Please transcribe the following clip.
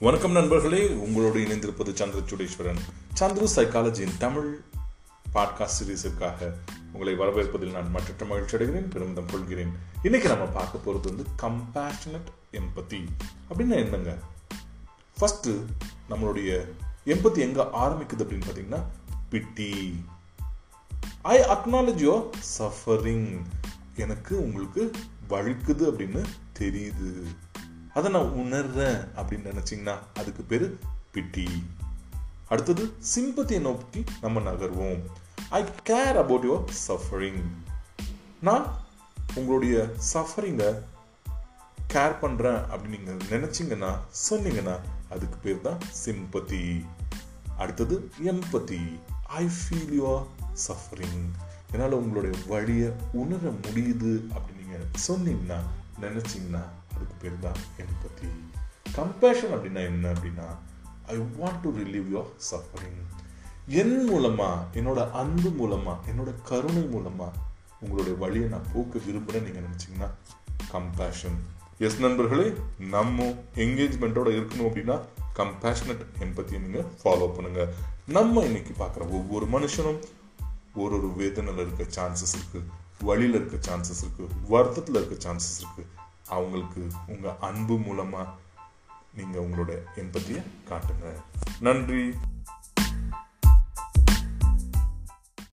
வணக்கம் நண்பர்களே உங்களோடு இணைந்திருப்பது சந்திர சுடேஸ்வரன். சந்திர சைக்காலஜியின் தமிழ் பாட்காஸ்ட் சீரீஸுக்காக உங்களை வரவேற்பதில் நான் மற்ற மகிழ்ச்சி அடைகிறேன் பெருமிதம் கொள்கிறேன். இன்னைக்கு நம்ம பார்க்க போகிறது வந்து கம்பேஷனட் எம்பத்தி அப்படின்னா என்னங்க? ஃபஸ்ட்டு நம்மளுடைய எம்பத்தி எங்கே ஆரம்பிக்குது அப்படின்னு பார்த்தீங்கன்னா pity I acknowledge your suffering எனக்கு உங்களுக்கு வழுக்குது அப்படின்னு தெரியுது. அதை நான் உணர்றேன் அப்படின்னு நினச்சிங்கன்னா அதுக்கு பேர் பிட்டி அடுத்தது சிம்பத்தியை நோக்கி நம்ம நகர்வோம். I care about your suffering நான் உங்களுடைய சஃபரிங்கை கேர் பண்ணுறேன் அப்படின்னு நீங்கள் நினச்சிங்கன்னா சொன்னீங்கன்னா அதுக்கு பேர் தான் சிம்பத்தி அடுத்தது empathy I feel your suffering என்னால் உங்களுடைய வழியை உணர முடியுது அப்படின்னு நீங்கள் சொன்னீங்கன்னா நினச்சிங்கன்னா அதுக்கு பேர் தான் எம்பத்தி கம்பேஷன் அப்படின்னா என்ன அப்படின்னா I want to relieve your suffering என் மூலமா என்னோட அன்பு மூலமாக என்னோட கருணை மூலமாக உங்களுடைய வழியை நான் போக்க விரும்புகிறேன் நீங்கள் நினச்சிங்கன்னா கம்பேஷன் எஸ் நண்பர்களே நம்ம என்கேஜ்மெண்ட்டோட இருக்கணும் அப்படின்னா கம்பேஷனட் எம்பத்தியை நீங்கள் ஃபாலோ பண்ணுங்கள் நம்ம இன்னைக்கு பார்க்குற ஒவ்வொரு மனுஷனும் ஒரு ஒரு வேதனையில் இருக்க சான்சஸ் இருக்குது வழியில் இருக்க சான்சஸ் இருக்குது வருத்தத்தில் இருக்க சான்சஸ் இருக்குது அவங்களுக்கு உங்கள் அன்பு மூலமாக நீங்கள் உங்களோட எம்பத்தியை காட்டுங்க. நன்றி.